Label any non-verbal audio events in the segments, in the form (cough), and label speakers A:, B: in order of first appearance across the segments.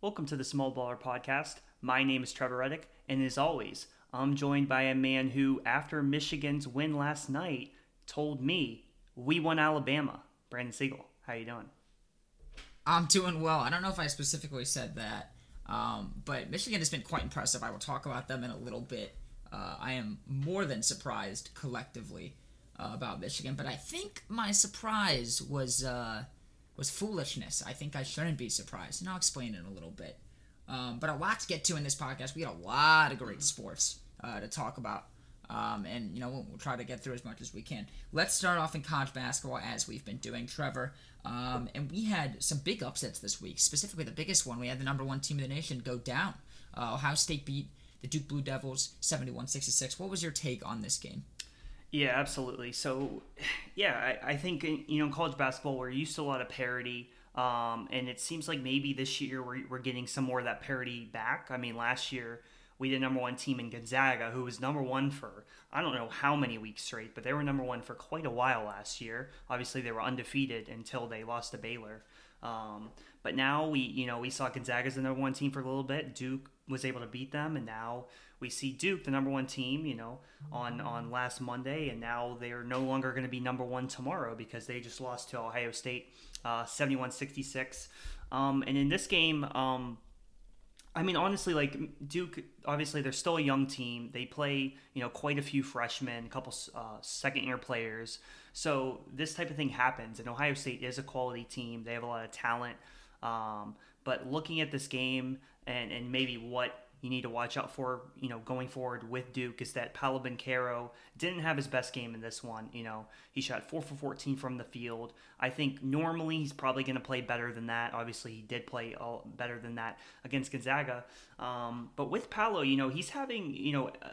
A: Welcome to the Small Baller Podcast. My name is Trevor Reddick, and as always, I'm joined by a man who, after Michigan's win last night, told me we won Alabama. Brandon Siegel, how you doing?
B: I'm doing well. I don't know if I specifically said that, um, but Michigan has been quite impressive. I will talk about them in a little bit. Uh, I am more than surprised collectively uh, about Michigan, but I think my surprise was uh, was foolishness. I think I shouldn't be surprised, and I'll explain it in a little bit. Um, but a lot to get to in this podcast. We got a lot of great sports uh, to talk about. Um, and you know we'll, we'll, try to get through as much as we can. Let's start off in college basketball as we've been doing, Trevor. Um, and we had some big upsets this week. Specifically, the biggest one we had the number one team in the nation go down. Uh, Ohio State beat the Duke Blue Devils 71-66. What was your take on this game?
A: Yeah, absolutely. So, yeah, I, I think you know college basketball we're used to a lot of parity. Um, and it seems like maybe this year we're, we're getting some more of that parity back. I mean, last year we did number one team in Gonzaga, who was number one for I don't know how many weeks straight, but they were number one for quite a while last year. Obviously, they were undefeated until they lost to Baylor. Um, but now we, you know, we saw Gonzaga's the number one team for a little bit. Duke was able to beat them, and now we see Duke, the number one team, you know, on on last Monday, and now they're no longer going to be number one tomorrow because they just lost to Ohio State, uh, 71-66. Um, and in this game, um, I mean, honestly, like Duke, obviously they're still a young team. They play, you know, quite a few freshmen, a couple uh, second year players. So this type of thing happens. And Ohio State is a quality team. They have a lot of talent. Um, but looking at this game and, and maybe what you need to watch out for, you know, going forward with Duke is that Paolo Banchero didn't have his best game in this one. You know, he shot 4 for 14 from the field. I think normally he's probably going to play better than that. Obviously, he did play all better than that against Gonzaga. Um, but with Paolo, you know, he's having, you know, uh,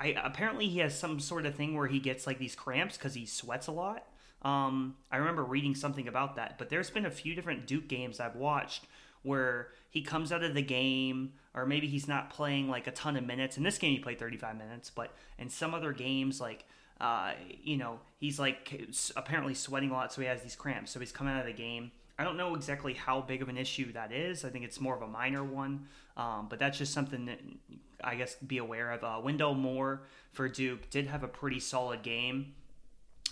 A: I, apparently he has some sort of thing where he gets like these cramps because he sweats a lot. Um, I remember reading something about that, but there's been a few different Duke games I've watched where he comes out of the game or maybe he's not playing like a ton of minutes. In this game, he played 35 minutes, but in some other games, like uh, you know, he's like apparently sweating a lot, so he has these cramps. So he's coming out of the game. I don't know exactly how big of an issue that is. I think it's more of a minor one, um, but that's just something that I guess be aware of. Uh, Wendell Moore for Duke did have a pretty solid game,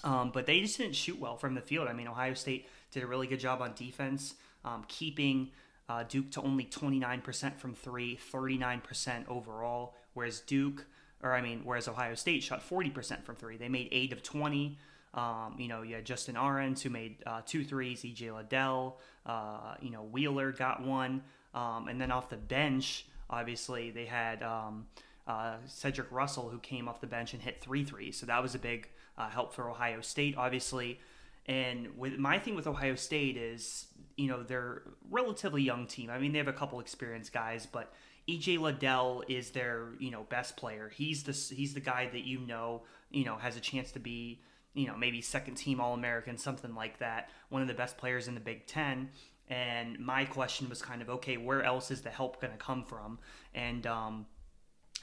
A: um, but they just didn't shoot well from the field. I mean, Ohio State did a really good job on defense, um, keeping uh, Duke to only 29% from three, 39% overall, whereas Duke, or I mean, whereas Ohio State shot 40% from three. They made eight of 20. Um, you know, you had Justin Ahrens who made uh, two threes, EJ Liddell, uh, you know, Wheeler got one. Um, and then off the bench, obviously, they had um, uh, Cedric Russell who came off the bench and hit three threes. So that was a big uh, help for Ohio State, obviously. And with my thing with Ohio State is, you know, they're relatively young team. I mean, they have a couple experienced guys, but EJ Liddell is their, you know, best player. He's the he's the guy that you know, you know, has a chance to be, you know, maybe second team All American, something like that. One of the best players in the Big Ten. And my question was kind of, okay, where else is the help going to come from? And um,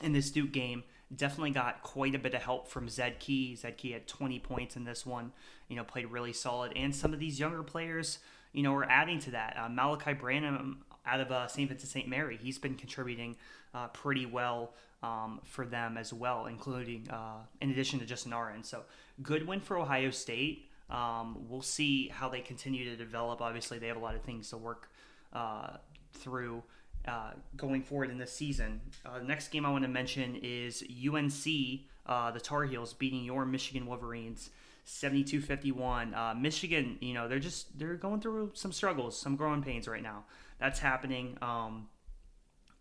A: in this Duke game, definitely got quite a bit of help from Zed Key. Zed Key had 20 points in this one, you know, played really solid. And some of these younger players, you know, are adding to that. Uh, Malaki Branham out of uh, St. Vincent St. Mary, he's been contributing uh, pretty well um, for them as well, including uh, in addition to Justin Ahrens. So good win for Ohio State. Um, we'll see how they continue to develop. Obviously, they have a lot of things to work uh, through uh, going forward in this season. Uh, the next game I want to mention is UNC, uh, the Tar Heels beating your Michigan Wolverines. 72-51 uh, michigan you know they're just they're going through some struggles some growing pains right now that's happening um,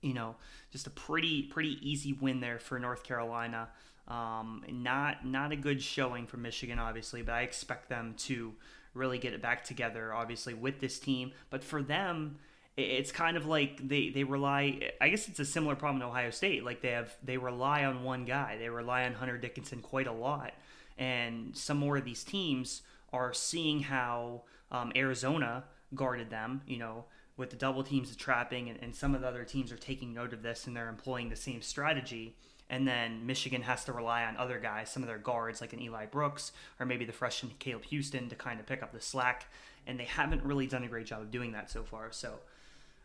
A: you know just a pretty pretty easy win there for north carolina um, not not a good showing for michigan obviously but i expect them to really get it back together obviously with this team but for them it's kind of like they, they rely i guess it's a similar problem in ohio state like they have they rely on one guy they rely on hunter dickinson quite a lot and some more of these teams are seeing how um, arizona guarded them you know with the double teams of trapping and, and some of the other teams are taking note of this and they're employing the same strategy and then Michigan has to rely on other guys, some of their guards like an Eli Brooks or maybe the freshman Caleb Houston to kind of pick up the slack. And they haven't really done a great job of doing that so far. So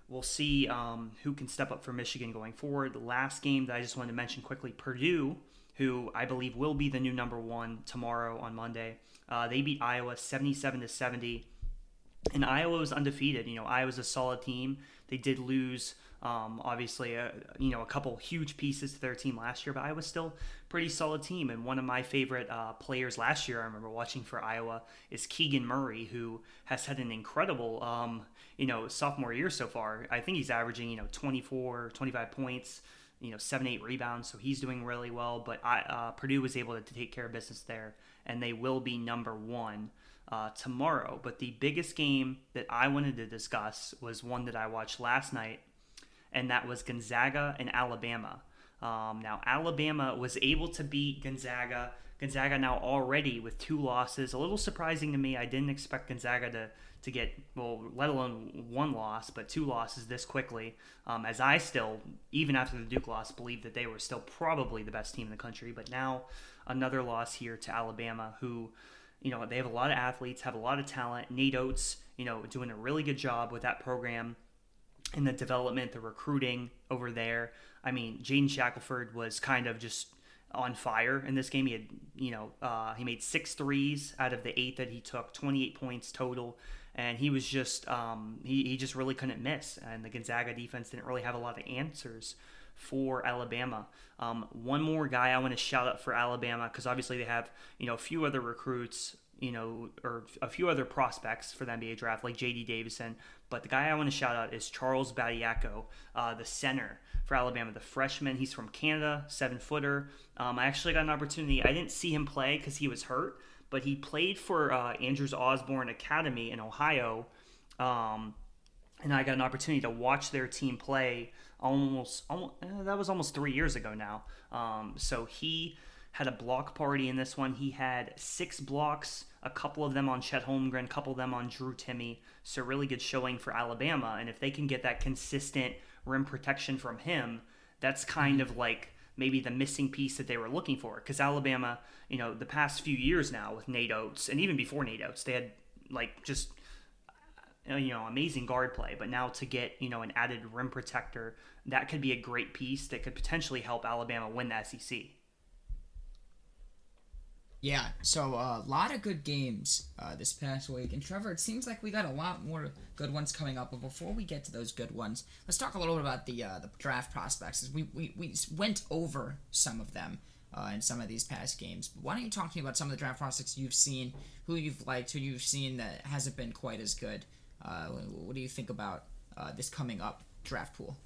A: we'll see um, who can step up for Michigan going forward. The last game that I just wanted to mention quickly Purdue, who I believe will be the new number one tomorrow on Monday. Uh, they beat Iowa 77 to 70. And Iowa was undefeated. You know, Iowa's a solid team. They did lose um, obviously, a, you know, a couple huge pieces to their team last year, but Iowa's still pretty solid team. And one of my favorite uh, players last year, I remember watching for Iowa, is Keegan Murray, who has had an incredible, um, you know, sophomore year so far. I think he's averaging, you know, 24, 25 points, you know, seven, eight rebounds. So he's doing really well. But I, uh, Purdue was able to, take care of business there, and they will be number one. Uh, tomorrow. But the biggest game that I wanted to discuss was one that I watched last night and that was Gonzaga and Alabama. Um, now, Alabama was able to beat Gonzaga. Gonzaga now already with two losses. A little surprising to me. I didn't expect Gonzaga to, to get, well, let alone one loss, but two losses this quickly. Um, as I still, even after the Duke loss, believe that they were still probably the best team in the country. But now another loss here to Alabama, who, you know, they have a lot of athletes, have a lot of talent. Nate Oats, you know, doing a really good job with that program in the development, the recruiting over there. I mean, Jaden Shackelford was kind of just on fire in this game. He had, you know, uh, he made six threes out of the eight that he took, 28 points total. And he was just, um, he, he just really couldn't miss. And the Gonzaga defense didn't really have a lot of answers for Alabama. Um, one more guy I want to shout out for Alabama because obviously they have, you know, a few other recruits you know, or a few other prospects for the NBA draft, like J.D. Davison. But the guy I want to shout out is Charles Bediako, uh, the center for Alabama, the freshman. He's from Canada, seven footer. Um, I actually got an opportunity. I didn't see him play because he was hurt, but he played for uh, Andrews Osborne Academy in Ohio. Um, and I got an opportunity to watch their team play almost, almost uh, that was almost three years ago now. Um, so he had a block party in this one. He had six blocks, a couple of them on Chet Holmgren, a couple of them on Drew Timme. So really good showing for Alabama. And if they can get that consistent rim protection from him, that's kind of like maybe the missing piece that they were looking for. Because Alabama, you know, the past few years now with Nate Oats, and even before Nate Oats, they had like just uh, you know amazing guard play but now to get you know an added rim protector that could be a great piece that could potentially help alabama win the sec
B: yeah, so a uh, lot of good games uh, this past week. And Trevor, it seems like we got a lot more good ones coming up. But before we get to those good ones, let's talk a little bit about the uh, the draft prospects. We, we, we went over some of them uh, in some of these past games. But why don't you talk to me about some of the draft prospects you've seen, who you've liked, who you've seen that hasn't been quite as good? Uh, what do you think about uh, this coming up draft pool?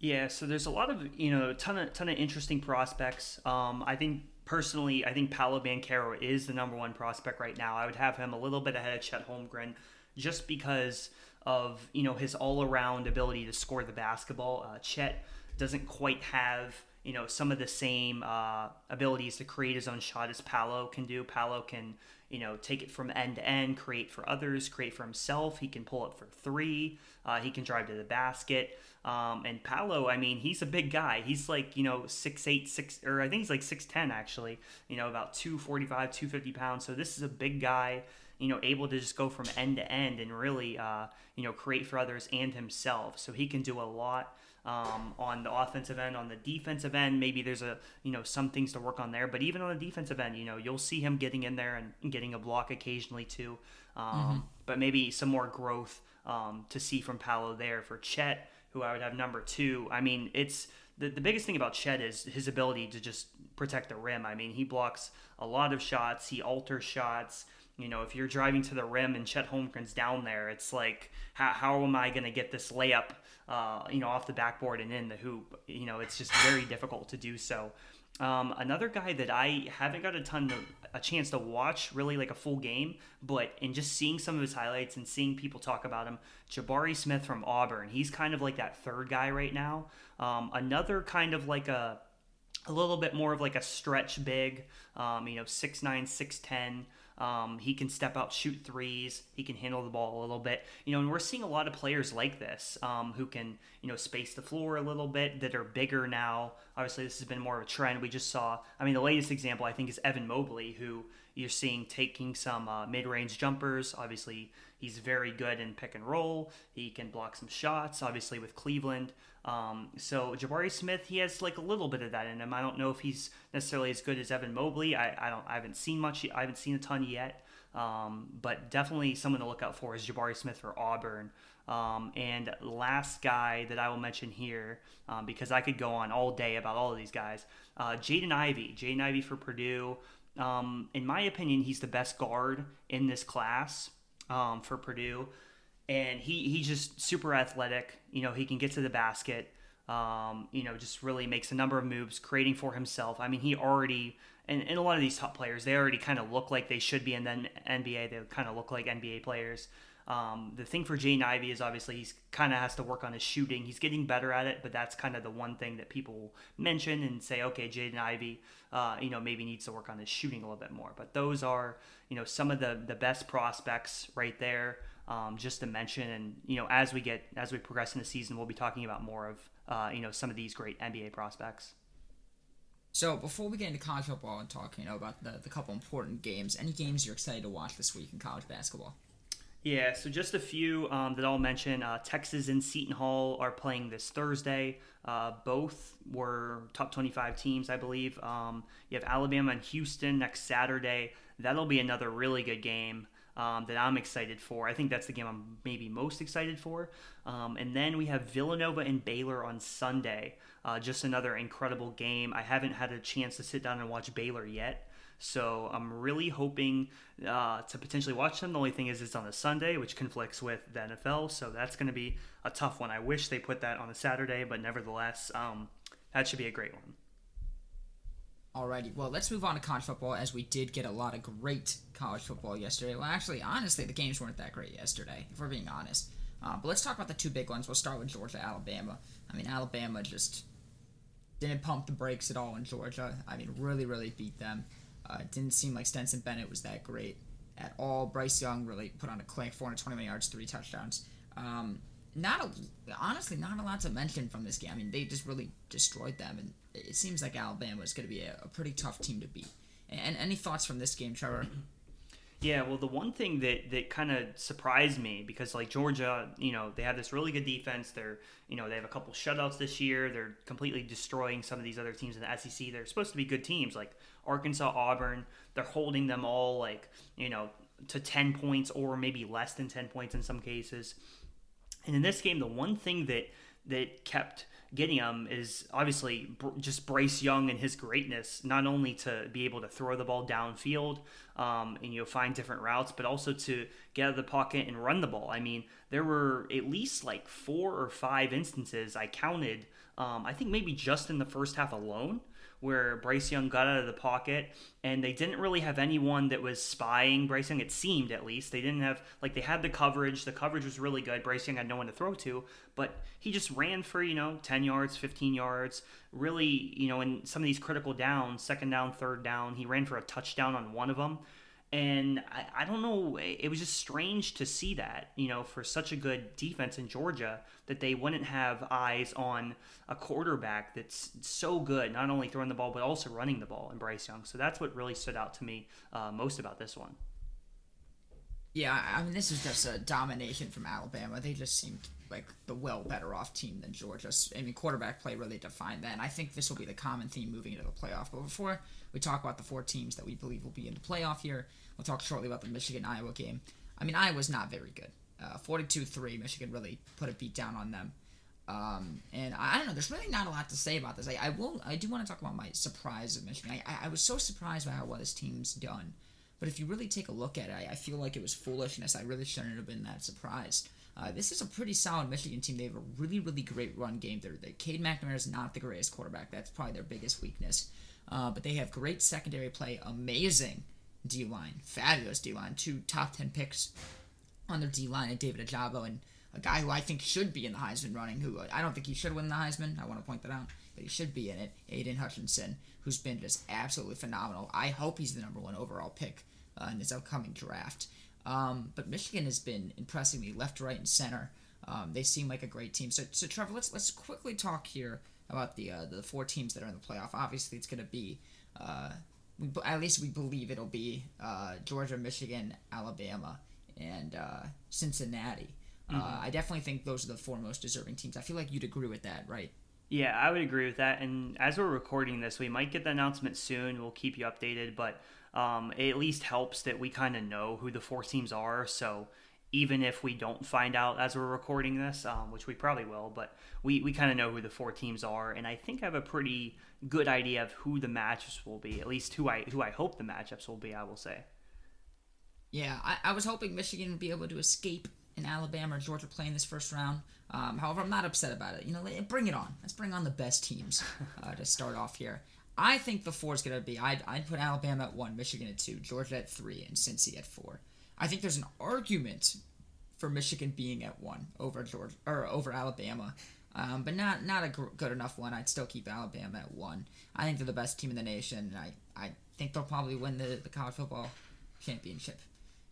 A: Yeah, so there's a lot of you know ton of ton of interesting prospects. Um, I think personally, I think Paolo Banchero is the number one prospect right now. I would have him a little bit ahead of Chet Holmgren just because of you know his all around ability to score the basketball. Uh, Chet doesn't quite have you know some of the same uh, abilities to create his own shot as Paolo can do. Paolo can you know take it from end to end, create for others, create for himself. He can pull up for three. Uh, he can drive to the basket. Um, and Paolo, I mean, he's a big guy. He's like, you know, six eight, six, or I think he's like 6'10 actually, you know, about 245, 250 pounds. So this is a big guy, you know, able to just go from end to end and really, uh, you know, create for others and himself. So he can do a lot. Um, on the offensive end, on the defensive end, maybe there's a you know some things to work on there. But even on the defensive end, you know you'll see him getting in there and getting a block occasionally too. Um, mm-hmm. But maybe some more growth um, to see from Paolo there for Chet who I would have number two. I mean, it's the, the biggest thing about Chet is his ability to just protect the rim. I mean, he blocks a lot of shots, he alters shots. You know, if you're driving to the rim and Chet Holmgren's down there, it's like, how, how am I going to get this layup, uh, you know, off the backboard and in the hoop? You know, it's just very difficult to do so. Um, another guy that I haven't got a ton of a chance to watch really like a full game, but in just seeing some of his highlights and seeing people talk about him, Jabari Smith from Auburn. He's kind of like that third guy right now. Um, another kind of like a a little bit more of like a stretch big, um, you know, six nine, six ten. Um, he can step out, shoot threes. He can handle the ball a little bit. You know, and we're seeing a lot of players like this um, who can, you know, space the floor a little bit that are bigger now. Obviously, this has been more of a trend. We just saw, I mean, the latest example I think is Evan Mobley, who you're seeing taking some uh, mid range jumpers. Obviously, He's very good in pick and roll. He can block some shots, obviously with Cleveland. Um, so Jabari Smith, he has like a little bit of that in him. I don't know if he's necessarily as good as Evan Mobley. I, I don't. I haven't seen much. I haven't seen a ton yet. Um, but definitely someone to look out for is Jabari Smith for Auburn. Um, and last guy that I will mention here, um, because I could go on all day about all of these guys, uh, Jaden Ivey. Jaden Ivey for Purdue. Um, in my opinion, he's the best guard in this class um, for Purdue and he he's just super athletic. You know, he can get to the basket. Um, you know, just really makes a number of moves, creating for himself. I mean, he already and, and a lot of these top players, they already kind of look like they should be in the NBA. They kind of look like NBA players. Um, the thing for Jaden Ivey is obviously he's kind of has to work on his shooting. He's getting better at it, but that's kind of the one thing that people mention and say, okay, Jaden Ivey, uh, you know, maybe needs to work on his shooting a little bit more. But those are, you know, some of the the best prospects right there um, just to mention. And you know, as we get as we progress in the season, we'll be talking about more of uh, you know some of these great NBA prospects.
B: So before we get into college football and talk, you know, about the, the couple important games, any games you're excited to watch this week in college basketball?
A: Yeah, so just a few um, that I'll mention. Uh, Texas and Seton Hall are playing this Thursday. Uh, both were top 25 teams, I believe. Um, you have Alabama and Houston next Saturday. That'll be another really good game um, that I'm excited for. I think that's the game I'm maybe most excited for. Um, and then we have Villanova and Baylor on Sunday. Uh, just another incredible game. I haven't had a chance to sit down and watch Baylor yet. So I'm really hoping uh, to potentially watch them. The only thing is it's on a Sunday, which conflicts with the NFL. So that's going to be a tough one. I wish they put that on a Saturday, but nevertheless, um, that should be a great one.
B: Alrighty, well, let's move on to college football as we did get a lot of great college football yesterday. Well, actually, honestly, the games weren't that great yesterday, if we're being honest. Uh, but let's talk about the two big ones. We'll start with Georgia, Alabama. I mean, Alabama just didn't pump the brakes at all in Georgia. I mean, really, really beat them. Uh, didn't seem like Stetson Bennett was that great at all. Bryce Young really put on a clinic, 421 yards, three touchdowns. Um, not a, honestly not a lot to mention from this game. I mean, they just really destroyed them, and it seems like Alabama is going to be a, a, pretty tough team to beat. And any thoughts from this game, Trevor? (clears throat)
A: Yeah, well, the one thing that, that kind of surprised me because like Georgia, you know, they have this really good defense. They're, you know, they have a couple shutouts this year. They're completely destroying some of these other teams in the SEC. They're supposed to be good teams like Arkansas, Auburn. They're holding them all like, you know, to 10 points or maybe less than 10 points in some cases. And in this game, the one thing that that kept him is obviously just Bryce Young and his greatness, not only to be able to throw the ball downfield um, and you know find different routes, but also to get out of the pocket and run the ball. I mean, there were at least like four or five instances I counted. Um, I think maybe just in the first half alone where Bryce Young got out of the pocket, and they didn't really have anyone that was spying Bryce Young. It seemed, at least, they didn't have like they had the coverage. The coverage was really good. Bryce Young had no one to throw to, but he just ran for you know ten yards, fifteen yards. Really, you know, in some of these critical downs, second down, third down, he ran for a touchdown on one of them and I, I, don't know it was just strange to see that you know for such a good defense in georgia that they wouldn't have eyes on a quarterback that's so good not only throwing the ball but also running the ball in bryce young. So that's what really stood out to me uh, most about this one.
B: Yeah i mean this is just a domination from alabama. They just seemed like the well better off team than georgia. I mean quarterback play really defined that. And i think this will be the common theme moving into the playoff. But before we talk about the four teams that we believe will be in the playoff here We'll talk shortly about the Michigan Iowa game. I mean, Iowa's not very good. Uh, 42-3, Michigan really put a beat down on them. Um, and I, I, don't know. There's really not a lot to say about this. I, I will. I do want to talk about my surprise of Michigan. I, I, was so surprised by how well this team's done. But if you really take a look at it, I, I feel like it was foolishness. I really shouldn't have been that surprised. Uh, this is a pretty solid Michigan team. They have a really, really great run game. They're, they, Cade McNamara is not the greatest quarterback. That's probably their biggest weakness. Uh, but they have great secondary play, amazing D line, fabulous D line, two top ten picks on their D line, and David Ojabo, and a guy who I think should be in the Heisman running. Who I don't think he should win the Heisman. I want to point that out, but he should be in it. Aidan Hutchinson, who's been just absolutely phenomenal. I hope he's the number one overall pick uh, in this upcoming draft. Um, but Michigan has been impressing me left, right, and center. Um, they seem like a great team. So, so Trevor, let's let's quickly talk here about the uh, the four teams that are in the playoff. Obviously, it's going to be uh, we, at least we believe it'll be uh, Georgia, Michigan, Alabama, and uh, Cincinnati. Uh,
A: Mm-hmm.
B: I definitely think those are the four most deserving teams. I feel like you'd agree with that, right?
A: Yeah, I would agree with that. And as we're recording this, we might get the announcement soon. We'll keep you updated, but um, it at least helps that we kind of know who the four teams are. So even if we don't find out as we're recording this, um, which we probably will, but we, we kind of know who the four teams are. And I think I have a pretty good idea of who the matchups will be, at least who I who I hope the matchups will be. I will say.
B: Yeah, I, I was hoping Michigan would be able to escape in Alabama or Georgia playing this first round. Um, however, I'm not upset about it. You know, bring it on. Let's bring on the best teams (laughs) uh, to start off here. I think the four is going to be. I'd, I'd put Alabama at one, Michigan at two, Georgia at three, and Cincy at four. I think there's an argument for Michigan being at one over Georgia or over Alabama, um, but not not a gr- good enough one. I'd still keep Alabama at one. I think they're the best team in the nation, and I, I think they'll probably win the, the college football championship.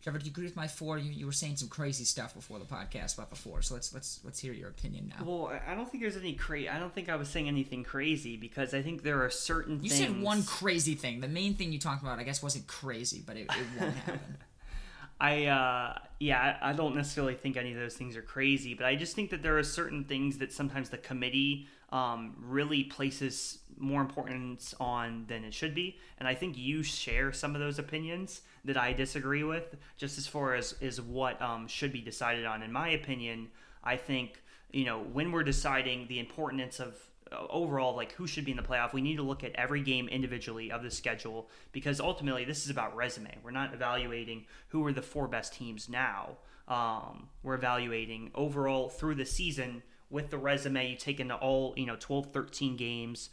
B: Trevor, do you agree with my four? You, you were saying some crazy stuff before the podcast about the four, so let's let's let's hear your opinion now.
A: Well, I- don't think there's any cra I don't think I was saying anything crazy because I think there are certain
B: You
A: things.
B: said one crazy thing. The main thing you talked about, I guess, wasn't crazy, but it, it won't (laughs) happen.
A: I uh yeah, I don't necessarily think any of those things are crazy, but I just think that there are certain things that sometimes the committee um, really places more importance on than it should be, and I think you share some of those opinions that I disagree with, just as far as is what um, should be decided on. In my opinion, I think you know when we're deciding the importance of overall like who should be in the playoff. We need to look at every game individually of the schedule because ultimately this is about resume. We're not evaluating who are the four best teams now. Um, we're evaluating overall through the season with the resume. You take into all you know 12 13 games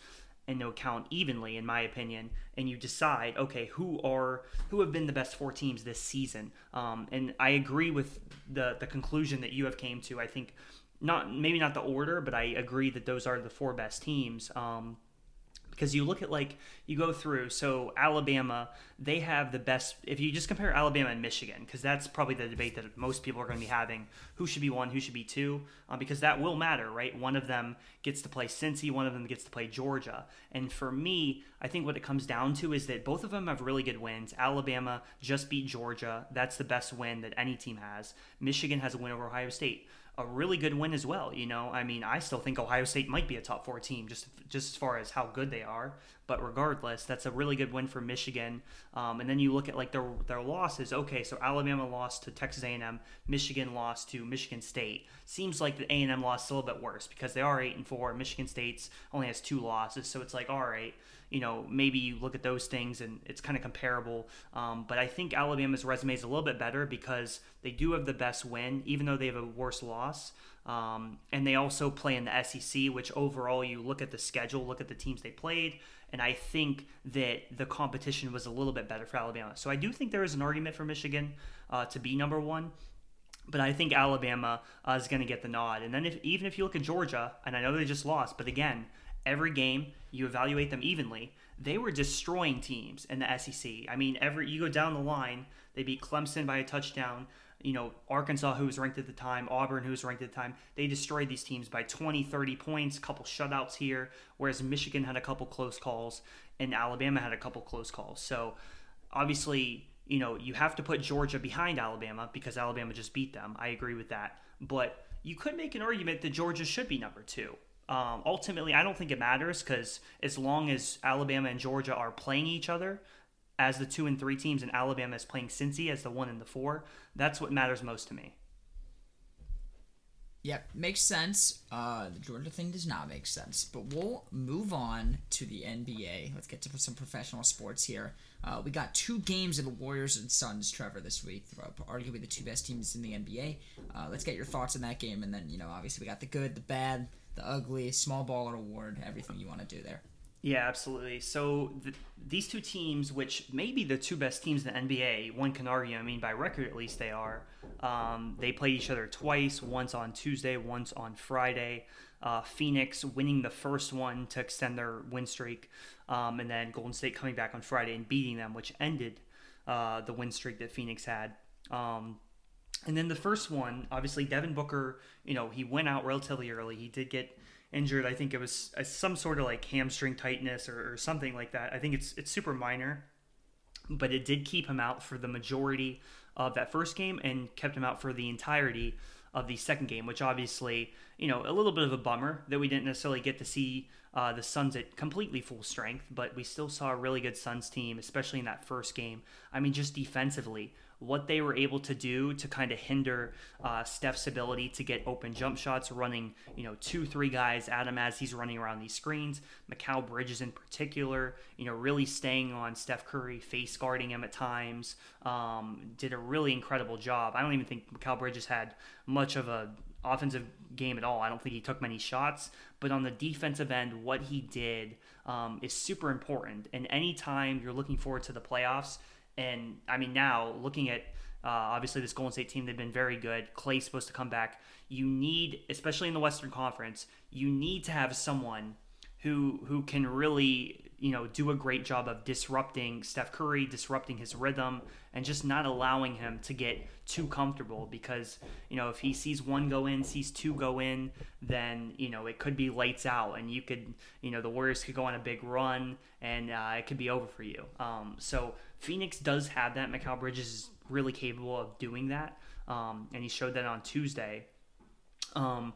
A: into account evenly in my opinion and you decide okay who are who have been the best four teams this season? Um, and i agree with the the conclusion that you have came to. I think not maybe not the order but i agree that those are the four best teams um, because you look at like you go through so alabama they have the best if you just compare alabama and michigan because that's probably the debate that most people are going to be having who should be one who should be two um, because that will matter right? One of them gets to play cincy one of them gets to play georgia and for me i think what it comes down to is that both of them have really good wins. Alabama just beat georgia that's the best win that any team has. Michigan has a win over ohio state a really good win as well. You know, I mean, I still think Ohio State might be a top four team just just as far as how good they are. But regardless, that's a really good win for Michigan. Um, and then you look at like their their losses. Okay, so Alabama lost to Texas A&M, Michigan lost to Michigan State. Seems like the A&M loss is a little bit worse because they are eight and four. Michigan State's only has two losses, so it's like all right you know, maybe you look at those things and it's kind of comparable. Um, but I think Alabama's resume is a little bit better because they do have the best win, even though they have a worse loss. Um, and they also play in the SEC, which overall, you look at the schedule, look at the teams they played, and I think that the competition was a little bit better for Alabama. So I do think there is an argument for Michigan uh, to be number one. But I think Alabama uh, is going to get the nod. And then if, even if you look at Georgia, and I know they just lost, but again, every game you evaluate them evenly. They were destroying teams in the sec i mean every you go down the line they beat clemson by a touchdown. You know arkansas who was ranked at the time auburn who was ranked at the time they destroyed these teams by 20 30 points a couple shutouts here whereas michigan had a couple close calls and alabama had a couple close calls. So obviously you know you have to put georgia behind alabama because alabama just beat them. I agree with that. But you could make an argument that georgia should be number two um, ultimately, I don't think it matters because as long as Alabama and Georgia are playing each other as the two and three teams, and Alabama is playing Cincy as the one and the four, that's what matters most to me.
B: Yep, makes sense. Uh, the Georgia thing does not make sense. But we'll move on to the NBA. Let's get to some professional sports here. Uh, we got two games of the Warriors and Suns, Trevor, this week. Arguably the two best teams in the NBA. Uh, let's get your thoughts on that game, and then you know, obviously, we got the good, the bad, the ugly, small baller award, everything you want to do there.
A: Yeah, absolutely. So th- these two teams, which may be the two best teams in the NBA, one can argue. I mean, by record at least they are. Um, they played each other twice. Once on Tuesday, once on Friday. Uh, Phoenix winning the first one to extend their win streak, um, and then Golden State coming back on Friday and beating them, which ended uh, the win streak that Phoenix had. Um, and then the first one, obviously, Devin Booker, you know, he went out relatively early. He did get injured. I think it was uh, some sort of like hamstring tightness or, or something like that. I think it's it's super minor, but it did keep him out for the majority of that first game and kept him out for the entirety of the second game, which obviously, you know, a little bit of a bummer that we didn't necessarily get to see uh, the Suns at completely full strength, but we still saw a really good Suns team, especially in that first game. I mean, just defensively, what they were able to do to kind of hinder uh, Steph's ability to get open jump shots, running you know two three guys at him as he's running around these screens. Mikal Bridges in particular, you know, really staying on Steph Curry, face guarding him at times. Um, did a really incredible job. I don't even think Mikal Bridges had much of a offensive game at all. I don't think he took many shots, but on the defensive end, what he did um, is super important. And anytime you're looking forward to the playoffs, and I mean, now looking at uh, obviously this Golden State team, they've been very good. Clay's supposed to come back. You need, especially in the Western Conference, you need to have someone who who can really you know do a great job of disrupting Steph Curry, disrupting his rhythm, and just not allowing him to get too comfortable. Because you know if he sees one go in, sees two go in, then you know it could be lights out, and you could you know the Warriors could go on a big run, and uh, it could be over for you. Um, so Phoenix does have that. Mikal Bridges is really capable of doing that, um, and he showed that on Tuesday. Um,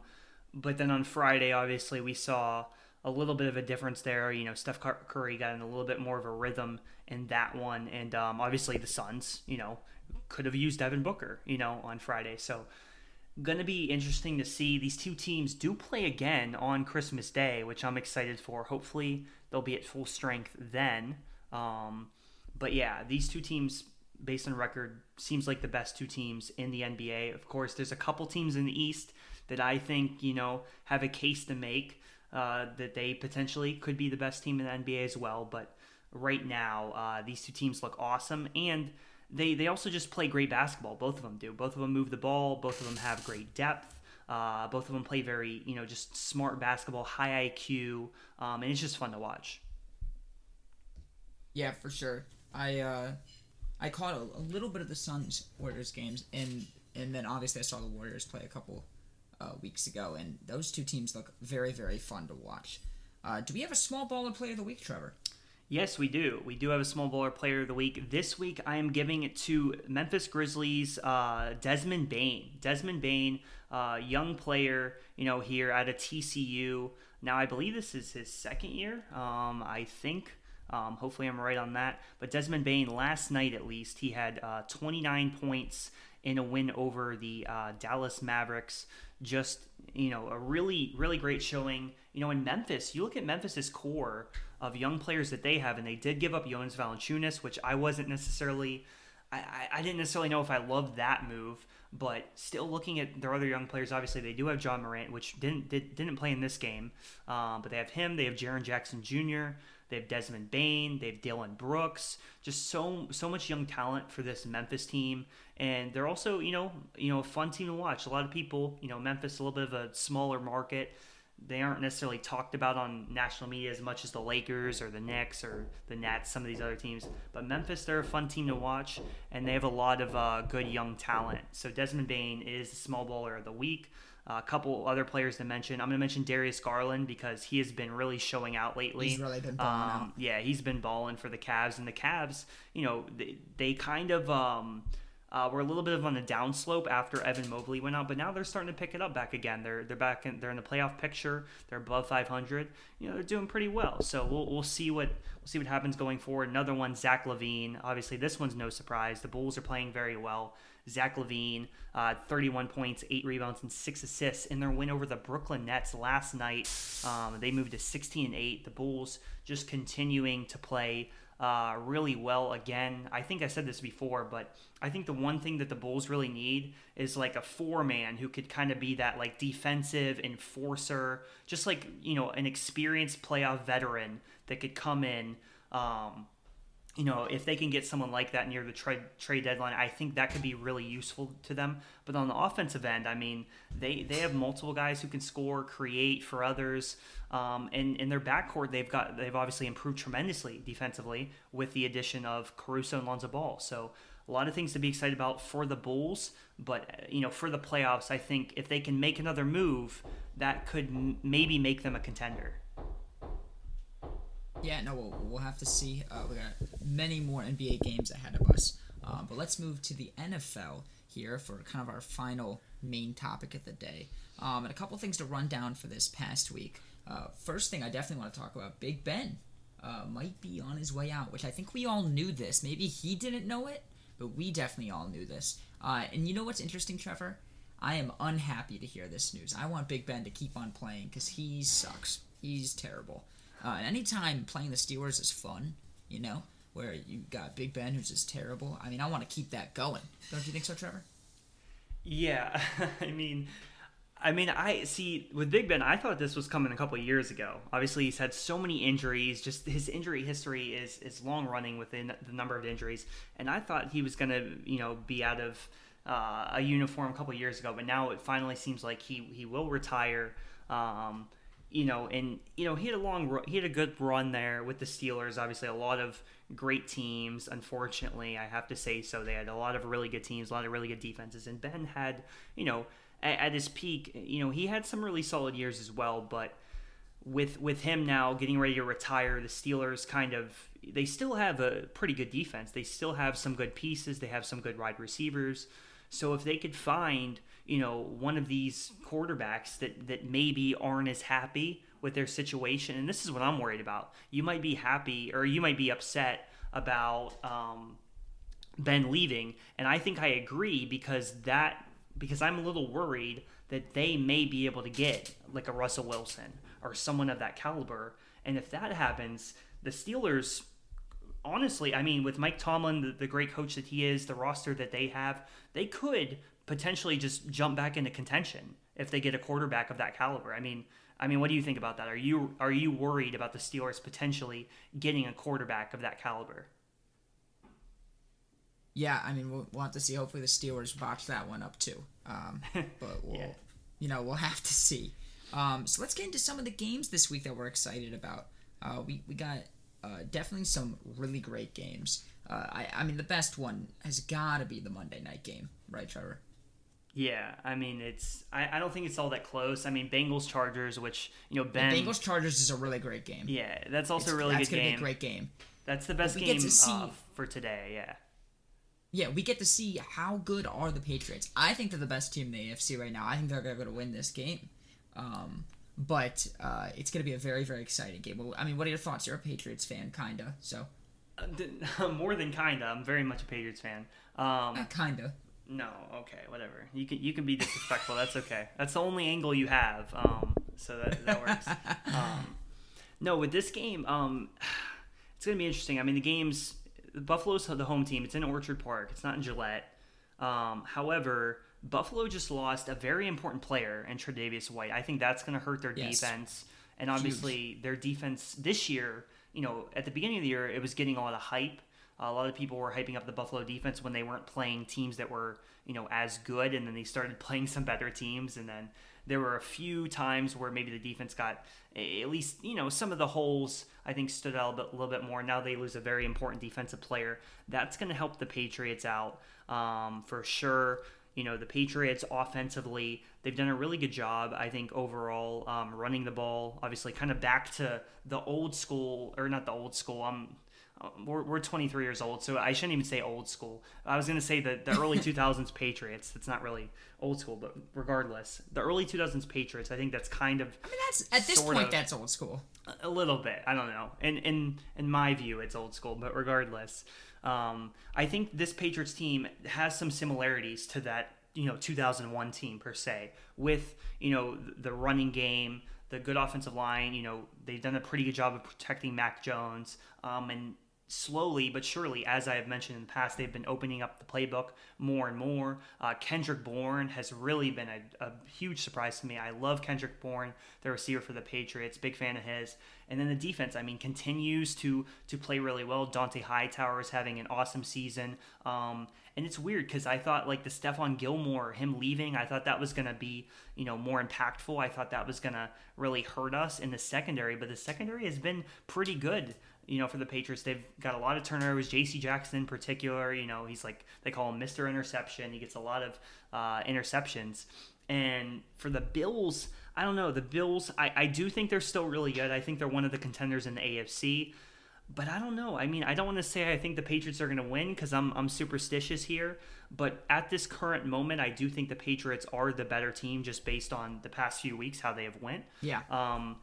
A: but then on Friday, obviously, we saw a little bit of a difference there. You know, Steph Curry got in a little bit more of a rhythm in that one, and um, obviously the Suns, you know, could have used Devin Booker, you know, on Friday. So, gonna be interesting to see. These two teams do play again on Christmas Day, which I'm excited for. Hopefully, they'll be at full strength then. Um, but yeah, these two teams, based on record, seems like the best two teams in the NBA. Of course, there's a couple teams in the East that I think you know have a case to make uh, that they potentially could be the best team in the NBA as well. But right now, uh, these two teams look awesome, and they they also just play great basketball. Both of them do. Both of them move the ball. Both of them have great depth. Uh, both of them play very you know just smart basketball, high IQ, um, and it's just fun to watch.
B: Yeah, for sure. I uh, I caught a, a little bit of the Suns Warriors games, and and then obviously I saw the Warriors play a couple uh, weeks ago, and those two teams look very, very fun to watch. Uh, do we have a small baller player of the week, Trevor?
A: Yes, we do. We do have a small baller player of the week. This week, I am giving it to Memphis Grizzlies uh, Desmond Bane. Desmond Bane, uh, young player, you know, here at a TCU. Now, I believe this is his second year. Um, I think. Um, hopefully, I'm right on that. But Desmond Bane, last night at least, he had uh, 29 points in a win over the uh, Dallas Mavericks just you know a really really great showing. You know, in Memphis, you look at Memphis's core of young players that they have, and they did give up Jonas Valanciunas, which I wasn't necessarily. I, I didn't necessarily know if I loved that move, but still looking at their other young players, obviously they do have Ja Morant, which didn't did, didn't play in this game, um, but they have him. They have Jaren Jackson Jr. They have Desmond Bane, They have Dillon Brooks. Just so so much young talent for this Memphis team, and they're also you know you know a fun team to watch. A lot of people you know Memphis a little bit of a smaller market. They aren't necessarily talked about on national media as much as the Lakers or the Knicks or the Nets, some of these other teams. But Memphis, they're a fun team to watch, and they have a lot of uh, good young talent. So Desmond Bane is the small baller of the week. A couple other players to mention. I'm going to mention Darius Garland because he has been really showing out lately.
B: He's really been balling um,
A: out. Yeah, he's been balling for the Cavs, and the Cavs, you know, they, they kind of um, uh, were a little bit of on the downslope after Evan Mobley went out, but now they're starting to pick it up back again. They're they're back in they're in the playoff picture. They're above 500. You know, they're doing pretty well. So we'll, we'll see what we'll see what happens going forward. Another one, Zach LaVine. Obviously, this one's no surprise. The Bulls are playing very well. Zach LaVine, uh, 31 points, 8 rebounds, and 6 assists in their win over the Brooklyn Nets last night. Um, they moved to 16 and 8. The Bulls just continuing to play uh, really well again. I think I said this before, but I think the one thing that the Bulls really need is like a four man who could kind of be that like defensive enforcer, just like, you know, an experienced playoff veteran that could come in. Um, you know, if they can get someone like that near the trade trade deadline, I think that could be really useful to them. But on the offensive end, I mean, they they have multiple guys who can score, create for others, um, and in their backcourt, they've got they've obviously improved tremendously defensively with the addition of Caruso and Lonzo Ball. So a lot of things to be excited about for the Bulls. But you know, for the playoffs, I think if they can make another move, that could m- maybe make them a contender.
B: Yeah, no, we'll, we'll have to see. Uh, we got many more NBA games ahead of us. Uh, but let's move to the NFL here for kind of our final main topic of the day. Um, and a couple things to run down for this past week. Uh, first thing I definitely want to talk about Big Ben uh, might be on his way out, which I think we all knew this. Maybe he didn't know it, but we definitely all knew this. Uh, and you know what's interesting, Trevor? I am unhappy to hear this news. I want Big Ben to keep on playing because he sucks. He's terrible. Uh, and anytime playing the Steelers is fun, you know, where you got Big Ben who's just terrible. I mean, I want to keep that going. Don't you think so, Trevor?
A: Yeah, (laughs) I mean, I mean, I see with Big Ben. I thought this was coming a couple years ago. Obviously, he's had so many injuries. Just his injury history is is long running within the number of injuries, and I thought he was gonna, you know, be out of uh, a uniform a couple years ago. But now it finally seems like he he will retire. Um, you know, and you know he had a long, he had a good run there with the Steelers. Obviously, a lot of great teams. Unfortunately, I have to say so. They had a lot of really good teams, a lot of really good defenses, and Ben had, you know at, at his peak, you know, he had some really solid years as well, but with with him now getting ready to retire, the Steelers kind of they still have a pretty good defense. They still have some good pieces. They have some good wide receivers. So if they could find, you know, one of these quarterbacks that that maybe aren't as happy with their situation, and this is what I'm worried about. You might be happy or you might be upset about um, Ben leaving, and I think I agree because that because I'm a little worried that they may be able to get like a Russell Wilson or someone of that caliber. And if that happens, the Steelers, honestly, I mean, with Mike Tomlin, the, the great coach that he is, the roster that they have, they could potentially just jump back into contention if they get a quarterback of that caliber. I mean, I mean, what do you think about that? Are you are you worried about the Steelers potentially getting a quarterback of that caliber?
B: Yeah, I mean, we'll, we'll have to see. Hopefully, the Steelers botch that one up too. Um, (laughs) but we'll, yeah. you know, we'll have to see. Um, so let's get into some of the games this week that we're excited about. Uh, we we got uh, definitely some really great games. Uh, I I mean, the best one has got to be the Monday night game, right, Trevor?
A: Yeah, I mean it's I, I don't think it's all that close. I mean Bengals Chargers, which you know Ben
B: Bengals Chargers is a really great game.
A: Yeah, that's also it's, a really
B: that's
A: good game.
B: Be a great game.
A: That's the best game to see, for today. Yeah
B: yeah, we get to see how good are the Patriots. I think they're the best team in the AFC right now. I think they're going to win this game. Um, but uh, it's going to be a very, very exciting game. Well, I mean, what are your thoughts? You're a Patriots fan, kinda. So
A: uh, (laughs) more than kinda. I'm very much a Patriots fan. Um,
B: uh, kinda.
A: No, okay, whatever. You can you can be disrespectful. That's okay. That's the only angle you have. Um, so that that works. (laughs) um, no, with this game, um, (sighs) it's gonna be interesting. I mean, the game's Buffalo's the home team. It's in Orchard Park. It's not in Gillette. Um, however, Buffalo just lost a very important player in Tre'Davious White. I think that's going to hurt their yes. defense. And obviously, Huge. their defense this year, you know, at the beginning of the year, it was getting a lot of hype. A lot of people were hyping up the Buffalo defense when they weren't playing teams that were, you know, as good. And then they started (laughs) playing some better teams. And then there were a few times where maybe the defense got at least you know some of the holes I think stood out a, bit, a little bit more. Now they lose a very important defensive player. That's going to help the Patriots out um, for sure. You know the Patriots offensively, they've done a really good job. I think overall um, running the ball. Obviously, kind of back to the old school or not the old school. I'm um, we're, we're 23 years old, so I shouldn't even say old school. I was going to say the, the early (laughs) 2000s Patriots. It's not really old school, but regardless, the early 2000s Patriots. I think that's kind of.
B: I mean, that's at this point of, that's old school.
A: A little bit. I don't know. In in in my view, it's old school, but regardless, um, I think this Patriots team has some similarities to that you know 2001 team per se, with you know the running game the good offensive line. You know, they've done a pretty good job of protecting Mac Jones. Um, and slowly but surely, as I have mentioned in the past, they've been opening up the playbook more and more. Uh, Kendrick Bourne has really been a, a, huge surprise to me. I love Kendrick Bourne, the receiver for the Patriots, big fan of his. And then the defense, I mean, continues to to play really well. Dont'a Hightower is having an awesome season. Um, and it's weird because I thought like the Stephon Gilmore, him leaving, I thought that was gonna be you know more impactful. I thought that was gonna really hurt us in the secondary, but the secondary has been pretty good you know, for the Patriots, they've got a lot of turnovers. J.C. Jackson in particular, you know, he's like they call him Mister Interception. He gets a lot of uh, interceptions. And for the Bills, I don't know. The Bills, I, I do think they're still really good. I think they're one of the contenders in the AFC. but I don't know. I mean, I don't want to say I think the Patriots are going to win because I'm I'm superstitious here. But at this current moment, I do think the Patriots are the better team just based on the past few weeks how they have went.
B: Yeah.
A: Um,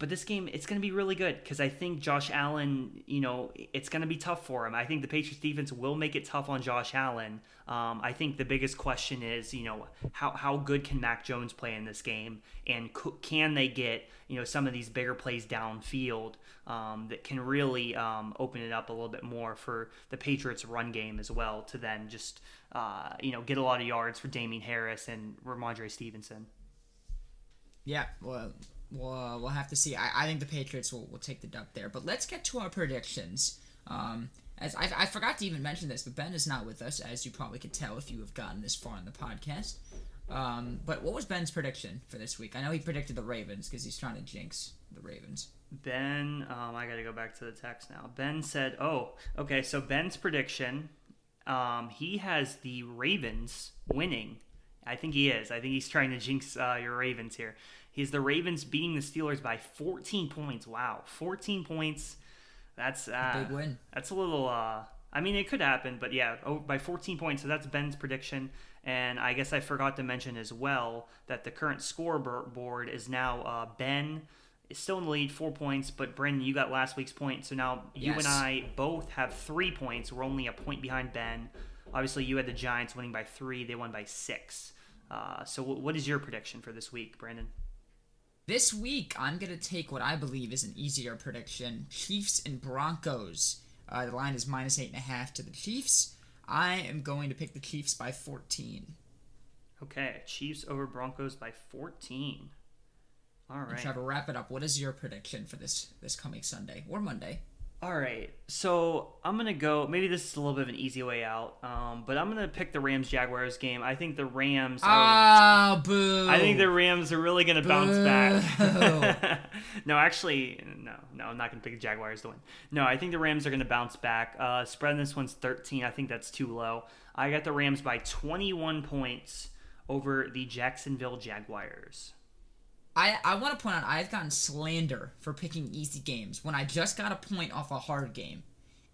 A: but this game, it's going to be really good because I think Josh Allen, you know, it's going to be tough for him. I think the Patriots defense will make it tough on Josh Allen. Um, I think the biggest question is, you know, how, how good can Mac Jones play in this game? And can they get, you know, some of these bigger plays downfield um, that can really um, open it up a little bit more for the Patriots run game as well to then just, uh, you know, get a lot of yards for Damien Harris and Rhamondre Stevenson.
B: Yeah, well, we'll, we'll have to see. I, I think the Patriots will, will take the dub there. But let's get to our predictions. Um, as I, I forgot to even mention this, but Ben is not with us, as you probably could tell if you have gotten this far in the podcast. Um, but what was Ben's prediction for this week? I know he predicted the Ravens because he's trying to jinx the Ravens.
A: Ben, um, I got to go back to the text now. Ben said, "Oh, okay." So Ben's prediction, um, he has the Ravens winning. I think he is. I think he's trying to jinx uh, your Ravens here. He's the Ravens beating the Steelers by 14 points. Wow, 14 points. That's uh,
B: big win.
A: That's a little. Uh, I mean, it could happen, but yeah, oh, by 14 points. So that's Ben's prediction. And I guess I forgot to mention as well that the current scoreboard is now uh, Ben is still in the lead, four points. But Brendan, you got last week's point, so now you
B: Yes.
A: and I both have three points. We're only a point behind Ben. Obviously, you had the Giants winning by three; they won by six. Uh, so, wh- what is your prediction for this week, Brandon?
B: This week, I'm going to take what I believe is an easier prediction Chiefs and Broncos. Uh, the line is minus 8.5 to the Chiefs. I am going to pick the Chiefs by 14.
A: Okay, Chiefs over Broncos by 14. All
B: And
A: right.
B: Trevor, wrap it up. What is your prediction for this this coming Sunday or Monday?
A: All right. So I'm going to go. Maybe this is a little bit of an easy way out, um, but I'm going to pick the Rams Jaguars game. I think the Rams. Are,
B: Ah, boo!
A: I think the Rams are really going to bounce
B: Boo.
A: back. (laughs) no, actually, no, no, I'm not going to pick the Jaguars to win. No, I think the Rams are going to bounce back. Uh, spread this one's 13. I think that's too low. I got the Rams by 21 points over the Jacksonville Jaguars.
B: I, I want to point out I've gotten slander for picking easy games when I just got a point off a hard game.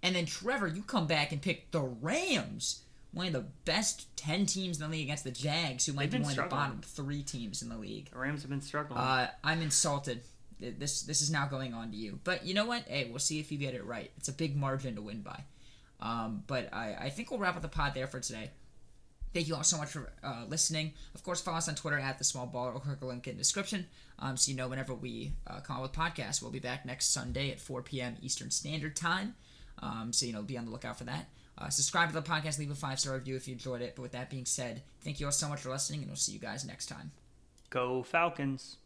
B: And then Trevor, you come back and pick the Rams, one of the best 10 teams in the league against the Jags, who might be one of the bottom three teams in the league.
A: The Rams have been struggling.
B: Uh, I'm insulted. This this is now going on to you. But you know what? Hey, we'll see if you get it right. It's a big margin to win by. Um, but I, I think we'll wrap up the pod there for today. Thank you all so much for uh, listening. Of course, follow us on Twitter at the Small Ball or click the link in the description, um, so you know whenever we uh, come out with podcasts. We'll be back next Sunday at 4 p.m. Eastern Standard Time. Um, so you know, be on the lookout for that. Uh, subscribe to the podcast, leave a five star review if you enjoyed it. But with that being said, thank you all so much for listening, and we'll see you guys next time.
A: Go Falcons.